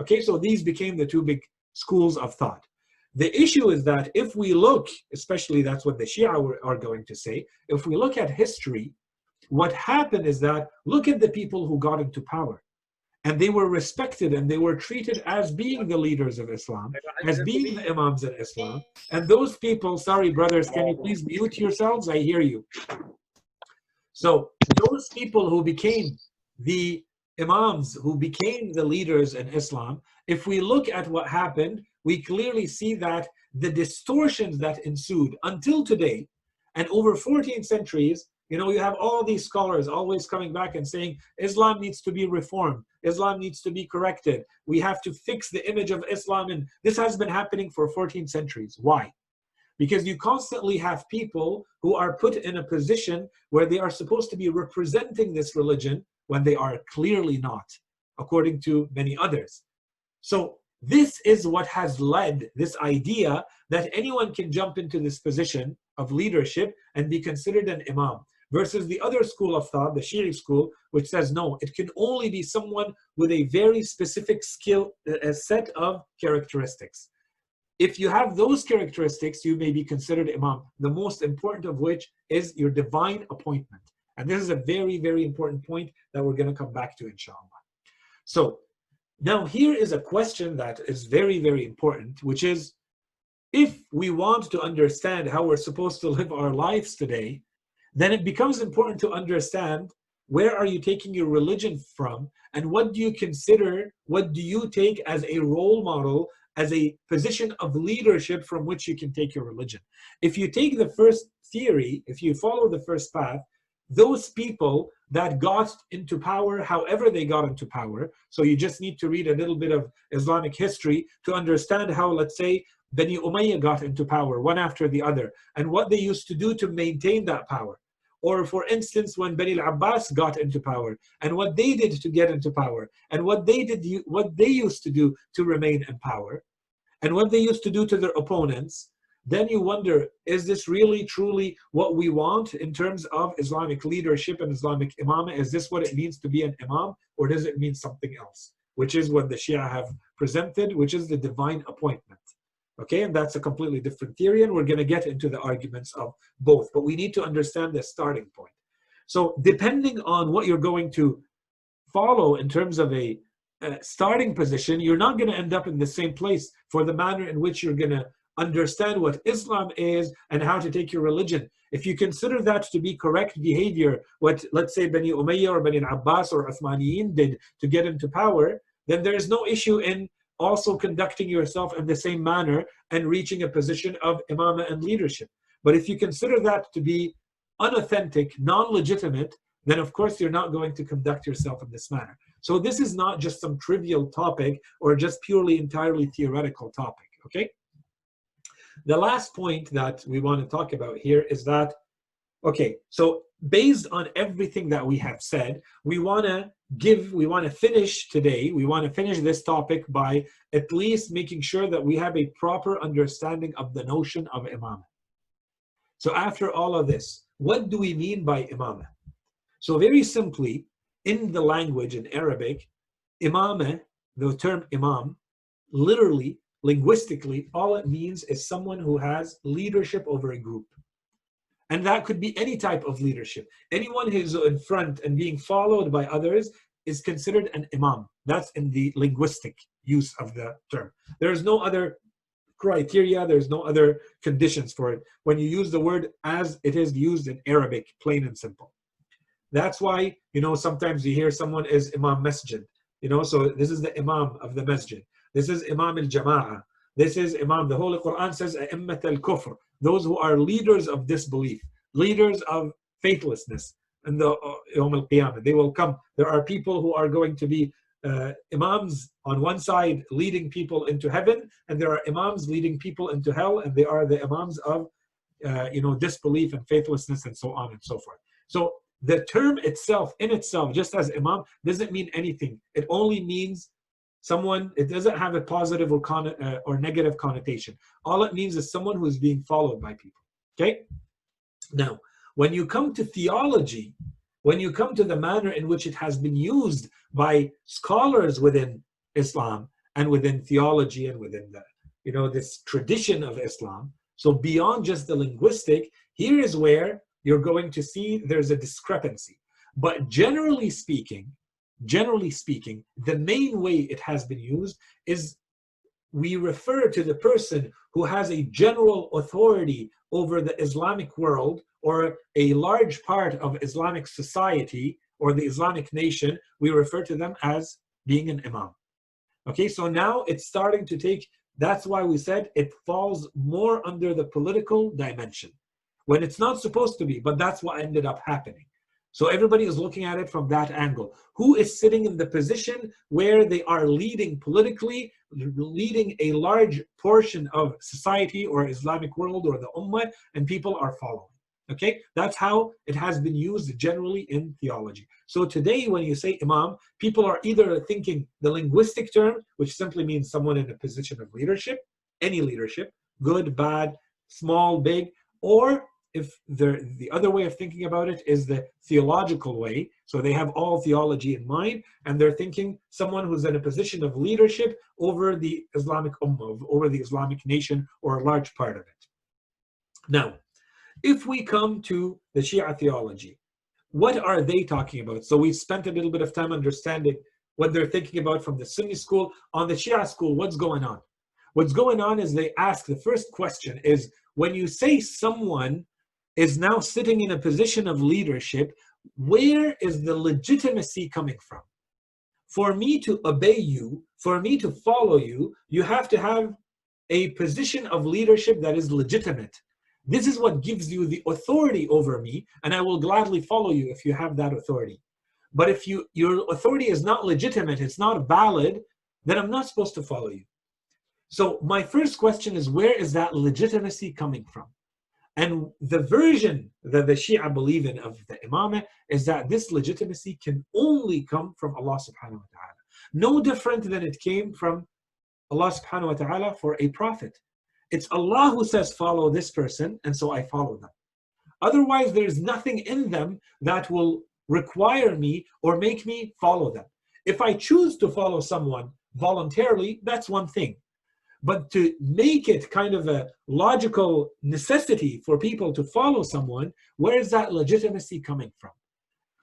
A: Okay, so these became the two big schools of thought. The issue is that if we look, especially that's what the Shia are going to say, if we look at history, what happened is that look at the people who got into power and they were respected and they were treated as being the leaders of Islam, as being the imams in Islam. And those people, sorry brothers, can you please mute yourselves? I hear you. So those people who became the imams, who became the leaders in Islam, if we look at what happened, we clearly see that the distortions that ensued until today and over 14 centuries You know, you have all these scholars always coming back and saying Islam needs to be reformed, Islam needs to be corrected, we have to fix the image of Islam. And this has been happening for 14 centuries. Why? Because you constantly have people who are put in a position where they are supposed to be representing this religion when they are clearly not, according to many others. So, this is what has led this idea that anyone can jump into this position of leadership and be considered an imam versus the other school of thought, the Shi'i school, which says no, it can only be someone with a very specific skill, a set of characteristics. If you have those characteristics, you may be considered imam, the most important of which is your divine appointment. And this is a very, very important point that we're going to come back to, inshallah. So, now here is a question that is very, very important, which is if we want to understand how we're supposed to live our lives today, then it becomes important to understand where are you taking your religion from and what do you consider, what do you take as a role model, as a position of leadership from which you can take your religion. If you take the first theory, if you follow the first path, those people that got into power however they got into power so you just need to read a little bit of islamic history to understand how let's say Bani Umayyah got into power one after the other and what they used to do to maintain that power. Or, for instance, when Bani al-Abbas got into power and what they did to get into power and what they did, what they used to do to remain in power and what they used to do to their opponents, then you wonder, is this really truly what we want in terms of Islamic leadership and Islamic imam? Is this what it means to be an imam or does it mean something else? Which is what the Shia have presented, which is the divine appointment. Okay, and that's a completely different theory, and we're going to get into the arguments of both, but we need to understand the starting point. So, depending on what you're going to follow in terms of a, a starting position, you're not going to end up in the same place for the manner in which you're going to understand what Islam is and how to take your religion. If you consider that to be correct behavior, what let's say Bani Umayyah or Bani Abbas or Uthmaniyin did to get into power, then there is no issue in also conducting yourself in the same manner and reaching a position of imama and leadership. But if you consider that to be unauthentic, non legitimate, then of course you're not going to conduct yourself in this manner. So this is not just some trivial topic or just purely entirely theoretical topic, okay? The last point that we want to talk about here is that, okay, so based on everything that we have said, we want to give, we want to finish today, we want to finish this topic by at least making sure that we have a proper understanding of the notion of imam. So after all of this, what do we mean by imam? So very simply, in the language in Arabic, imam, the term imam, literally, linguistically, all it means is someone who has leadership over a group. And that could be any type of leadership. Anyone who's in front and being followed by others is considered an imam. That's in the linguistic use of the term. There is no other criteria, there's no other conditions for it. When you use the word as it is used in Arabic, plain and simple. That's why, you know, sometimes you hear someone is Imam Masjid. You know, so this is the Imam of the Masjid. This is Imam al Jama'ah. This is Imam. The Holy Quran says, A'immat al Kufr those who are leaders of disbelief, leaders of faithlessness in the uh, al Qiyamah. They will come. There are people who are going to be uh, imams on one side leading people into heaven, and there are imams leading people into hell, and they are the imams of uh, you know disbelief and faithlessness and so on and so forth. So the term itself, in itself, just as imam, doesn't mean anything. It only means someone it doesn't have a positive or con- uh, or negative connotation. All it means is someone who is being followed by people okay? Now when you come to theology when you come to the manner in which it has been used by scholars within islam and within theology and within the you know this tradition of islam so beyond just the linguistic here is where you're going to see there's a discrepancy. But generally speaking generally speaking, the main way it has been used is we refer to the person who has a general authority over the Islamic world or a large part of Islamic society or the Islamic nation, we refer to them as being an imam. Okay, so now it's starting to take, that's why we said it falls more under the political dimension when it's not supposed to be, but that's what ended up happening. So everybody is looking at it from that angle. Who is sitting in the position where they are leading politically, leading a large portion of society or Islamic world or the Ummah, and people are following. Okay, that's how it has been used generally in theology. So today, when you say Imam, people are either thinking the linguistic term, which simply means someone in a position of leadership, any leadership, good, bad, small, big, or if the other way of thinking about it is the theological way, so they have all theology in mind, and they're thinking someone who's in a position of leadership over the Islamic ummah, over the Islamic nation, or a large part of it. Now, if we come to the Shia theology, what are they talking about? So we spent a little bit of time understanding what they're thinking about from the Sunni school. On the Shia school, what's going on? What's going on is they ask the first question is when you say someone is now sitting in a position of leadership, where is the legitimacy coming from? For me to obey you, for me to follow you, you have to have a position of leadership that is legitimate. This is what gives you the authority over me, and I will gladly follow you if you have that authority. But if you your authority is not legitimate, it's not valid, then I'm not supposed to follow you. So my first question is where is that legitimacy coming from? And the version that the Shia believe in of the Imamah is that this legitimacy can only come from Allah subhanahu wa ta'ala. No different than it came from Allah subhanahu wa ta'ala for a prophet. It's Allah who says, follow this person, and so I follow them. Otherwise, there's nothing in them that will require me or make me follow them. If I choose to follow someone voluntarily, that's one thing. But to make it kind of a logical necessity for people to follow someone, where is that legitimacy coming from?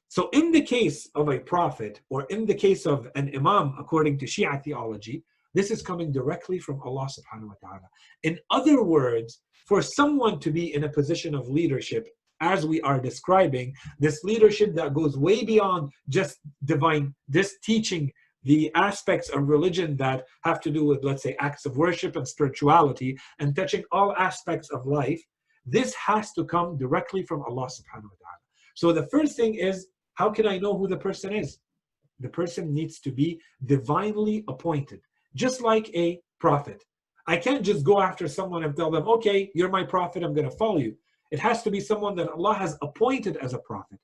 A: So, in the case of a prophet, or in the case of an imam, according to Shia theology, this is coming directly from Allah subhanahu wa ta'ala. In other words, for someone to be in a position of leadership, as we are describing, this leadership that goes way beyond just divine, this teaching the aspects of religion that have to do with, let's say, acts of worship and spirituality and touching all aspects of life, this has to come directly from Allah subhanahu wa ta'ala. So the first thing is, how can I know who the person is? The person needs to be divinely appointed, just like a prophet. I can't just go after someone and tell them, okay, you're my prophet, I'm going to follow you. It has to be someone that Allah has appointed as a prophet.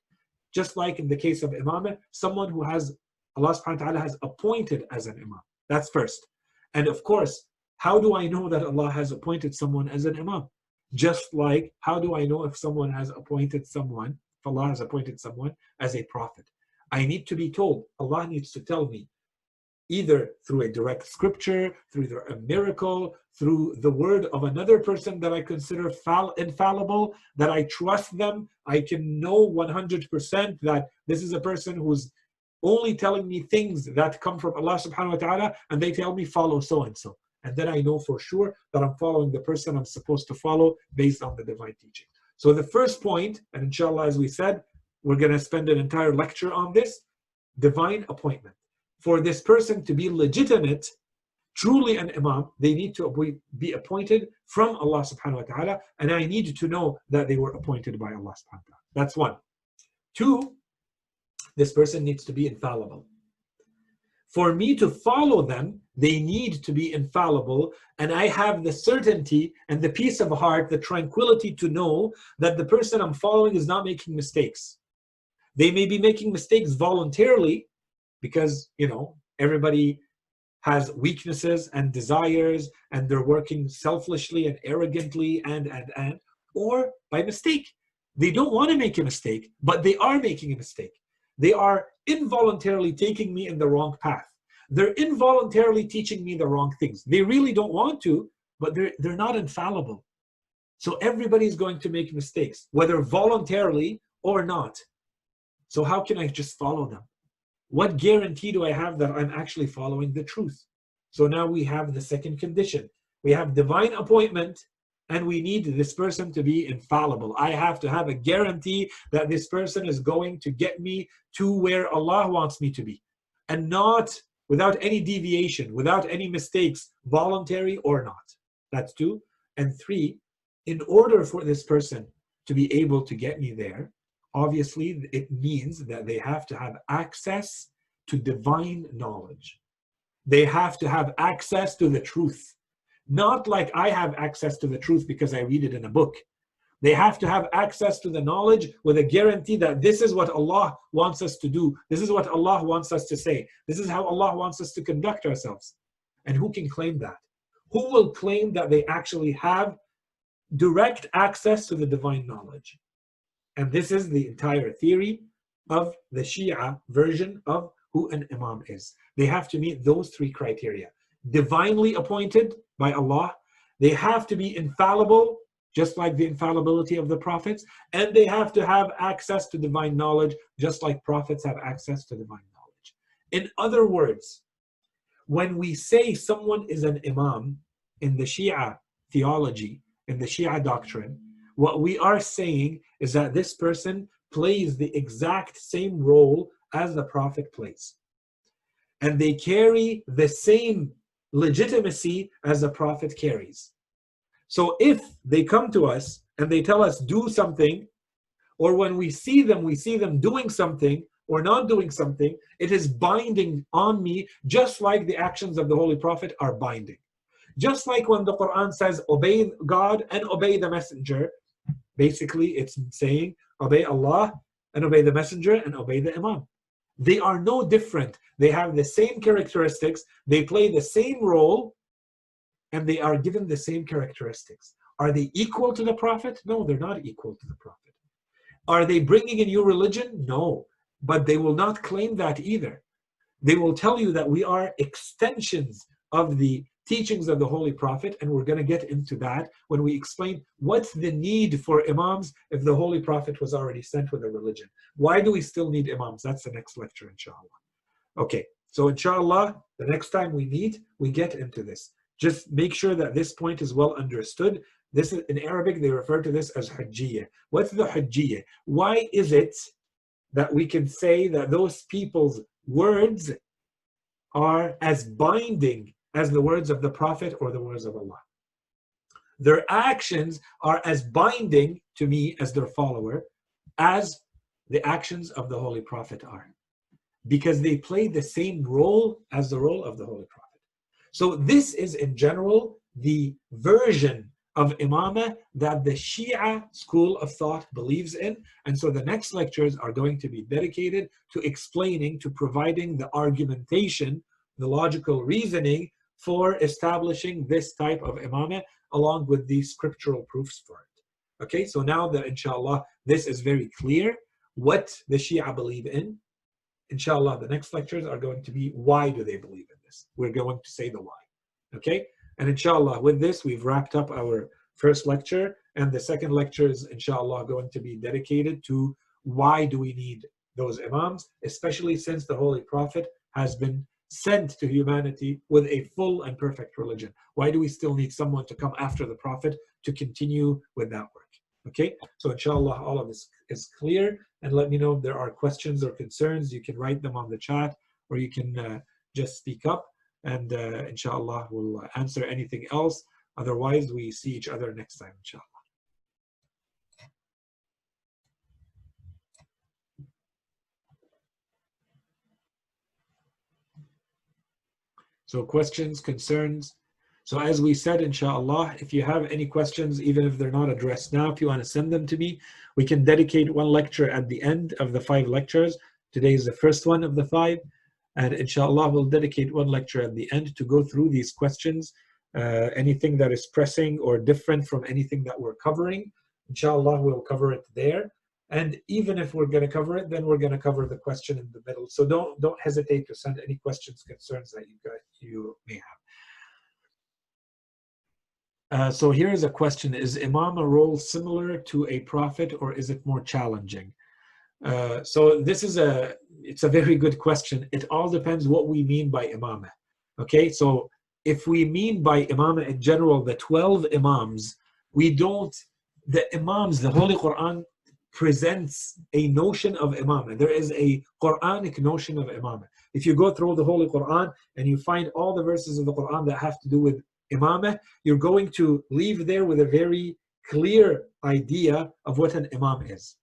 A: Just like in the case of Imamah, someone who has Allah subhanahu wa ta'ala has appointed as an imam. That's first. And of course, how do I know that Allah has appointed someone as an imam? Just like how do I know if someone has appointed someone, if Allah has appointed someone as a prophet? I need to be told, Allah needs to tell me, either through a direct scripture, through a miracle, through the word of another person that I consider fall- infallible, that I trust them. I can know 100% that this is a person who's only telling me things that come from Allah subhanahu wa ta'ala and they tell me follow so and so. And then I know for sure that I'm following the person I'm supposed to follow based on the divine teaching. So the first point, and inshallah, as we said, we're going to spend an entire lecture on this divine appointment. For this person to be legitimate, truly an imam, they need to be appointed from Allah subhanahu wa ta'ala, and I need to know that they were appointed by Allah subhanahu wa ta'ala. That's one. Two, this person needs to be infallible. For me to follow them, they need to be infallible, and I have the certainty and the peace of heart, the tranquility to know that the person I'm following is not making mistakes. They may be making mistakes voluntarily because, you know, everybody has weaknesses and desires and they're working selfishly and arrogantly and and and or by mistake they don't want to make a mistake but they are making a mistake they are involuntarily taking me in the wrong path. They're involuntarily teaching me the wrong things. They really don't want to, but they're, they're not infallible. So everybody's going to make mistakes, whether voluntarily or not. So how can I just follow them? What guarantee do I have that I'm actually following the truth? So now we have the second condition. We have divine appointment and we need this person to be infallible. I have to have a guarantee that this person is going to get me to where Allah wants me to be and not without any deviation, without any mistakes, voluntary or not. That's two. And three, in order for this person to be able to get me there, obviously it means that they have to have access to divine knowledge. They have to have access to the truth. Not like I have access to the truth because I read it in a book. They have to have access to the knowledge with a guarantee that this is what Allah wants us to do. This is what Allah wants us to say. This is how Allah wants us to conduct ourselves. And who can claim that? Who will claim that they actually have direct access to the divine knowledge? And this is the entire theory of the Shia version of who an Imam is. They have to meet those three criteria divinely appointed by Allah, they have to be infallible just like the infallibility of the prophets, and they have to have access to divine knowledge, just like prophets have access to divine knowledge. In other words, when we say someone is an imam in the Shia theology, in the Shia doctrine, what we are saying is that this person plays the exact same role as the prophet plays. And they carry the same legitimacy as the prophet carries. So if they come to us and they tell us do something, or when we see them, we see them doing something or not doing something, it is binding on me, just like the actions of the Holy Prophet are binding. Just like when the Quran says, obey God and obey the Messenger, basically it's saying, obey Allah and obey the Messenger and obey the Imam. They are no different. They have the same characteristics, they play the same role, and they are given the same characteristics. Are they equal to the Prophet? No, they're not equal to the Prophet. Are they bringing a new religion? No, but they will not claim that either. They will tell you that we are extensions of the teachings of the Holy Prophet, and we're going to get into that when we explain what's the need for Imams if the Holy Prophet was already sent with a religion. Why do we still need Imams? That's the next lecture, inshallah. Okay, so inshallah, the next time we meet, we get into this. Just make sure that this point is well understood. This is in Arabic, they refer to this as hujjiyah. What's the hujjiyah? Why is it that we can say that those people's words are as binding as the words of the Prophet or the words of Allah? Their actions are as binding to me as their follower as the actions of the Holy Prophet are. Because they play the same role as the role of the Holy Prophet. So this is in general the version of imamah that the Shia school of thought believes in. And so the next lectures are going to be dedicated to explaining, to providing the argumentation, the logical reasoning for establishing this type of imamah along with the scriptural proofs for it. Okay, so now that inshallah this is very clear what the Shia believe in, inshallah the next lectures are going to be why do they believe in this? We're going to say the why. Okay? And inshallah, with this, we've wrapped up our first lecture. And the second lecture is, inshallah, going to be dedicated to why do we need those imams, especially since the Holy Prophet has been sent to humanity with a full and perfect religion. Why do we still need someone to come after the Prophet to continue with that work? Okay, so inshallah, all of this is clear. And let me know if there are questions or concerns. You can write them on the chat or you can uh, just speak up and uh, inshallah we'll answer anything else otherwise we see each other next time inshallah so questions concerns so as we said inshallah if you have any questions even if they're not addressed now if you want to send them to me we can dedicate one lecture at the end of the five lectures today is the first one of the five and inshallah, we'll dedicate one lecture at the end to go through these questions. Uh, anything that is pressing or different from anything that we're covering, inshallah, we'll cover it there. And even if we're going to cover it, then we're going to cover the question in the middle. So don't don't hesitate to send any questions, concerns that you got, you may have. Uh, so here is a question: Is imam a role similar to a prophet, or is it more challenging? Uh, so this is a it's a very good question. It all depends what we mean by imamah. Okay, so if we mean by imamah in general the 12 imams, we don't the imams, the Holy Quran presents a notion of imamah. There is a Quranic notion of imamah. If you go through the Holy Quran and you find all the verses of the Quran that have to do with imamah, you're going to leave there with a very clear idea of what an imam is.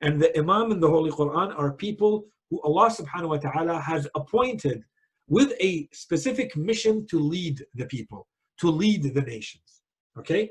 A: And the imam in the Holy Quran are people who Allah subhanahu wa ta'ala has appointed with a specific mission to lead the people, to lead the nations. Okay?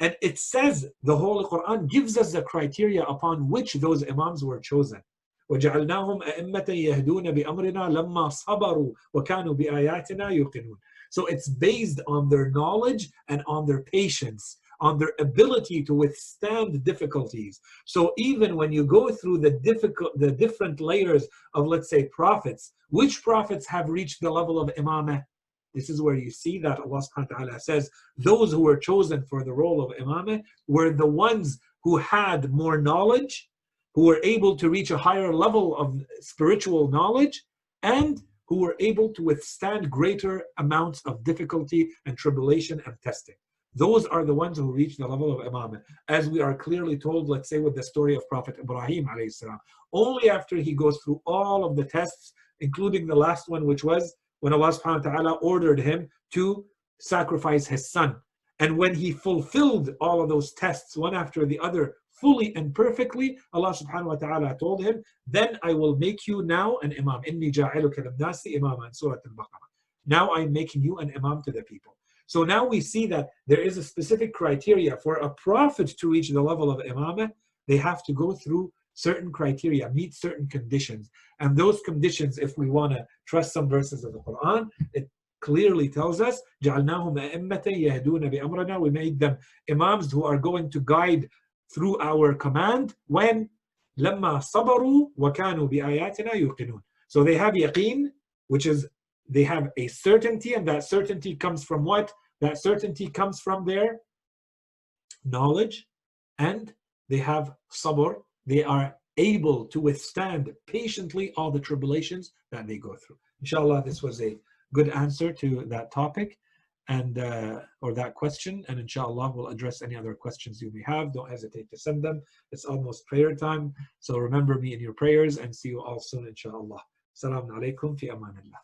A: And it says the Holy Quran gives us the criteria upon which those imams were chosen. وجعلناهم أئمة يهدون بأمرنا لما صبروا وكانوا بآياتنا يوقنون. So it's based on their knowledge and on their patience, on their ability to withstand difficulties. So even when you go through the difficult, the different layers of, let's say, prophets, which prophets have reached the level of imamah? This is where you see that Allah subhanahu wa ta'ala says those who were chosen for the role of imamah were the ones who had more knowledge, who were able to reach a higher level of spiritual knowledge, and who were able to withstand greater amounts of difficulty and tribulation and testing. Those are the ones who reach the level of imamah. As we are clearly told, let's say with the story of Prophet Ibrahim only after he goes through all of the tests, including the last one, which was when Allah subhanahu wa ta'ala ordered him to sacrifice his son. And when he fulfilled all of those tests, one after the other, fully and perfectly, Allah subhanahu wa ta'ala told him, then I will make you now an imam. Inni ja'iluka nasi imama in Surah Al-Baqarah. Now I'm making you an imam to the people. So now we see that there is a specific criteria for a prophet to reach the level of imamah. They have to go through certain criteria, meet certain conditions. And those conditions, if we want to trust some verses of the Quran, it clearly tells us, جَعَلْنَاهُمْ أَئِمَّةً يَهْدُونَ بِأَمْرِنَا We made them imams who are going to guide through our command when لَمَّا صَبَرُوا وَكَانُوا بِآيَاتِنَا يُوقِنُونَ So they have yaqeen, which is they have a certainty, and that certainty comes from what? That certainty comes from their knowledge, and they have sabr, they are able to withstand patiently all the tribulations that they go through. Inshallah, this was a good answer to that topic and uh, or that question. And inshallah we'll address any other questions you may have. Don't hesitate to send them. It's almost prayer time. So remember me in your prayers and see you all soon inshallah. Assalamu alaikum fi amanillah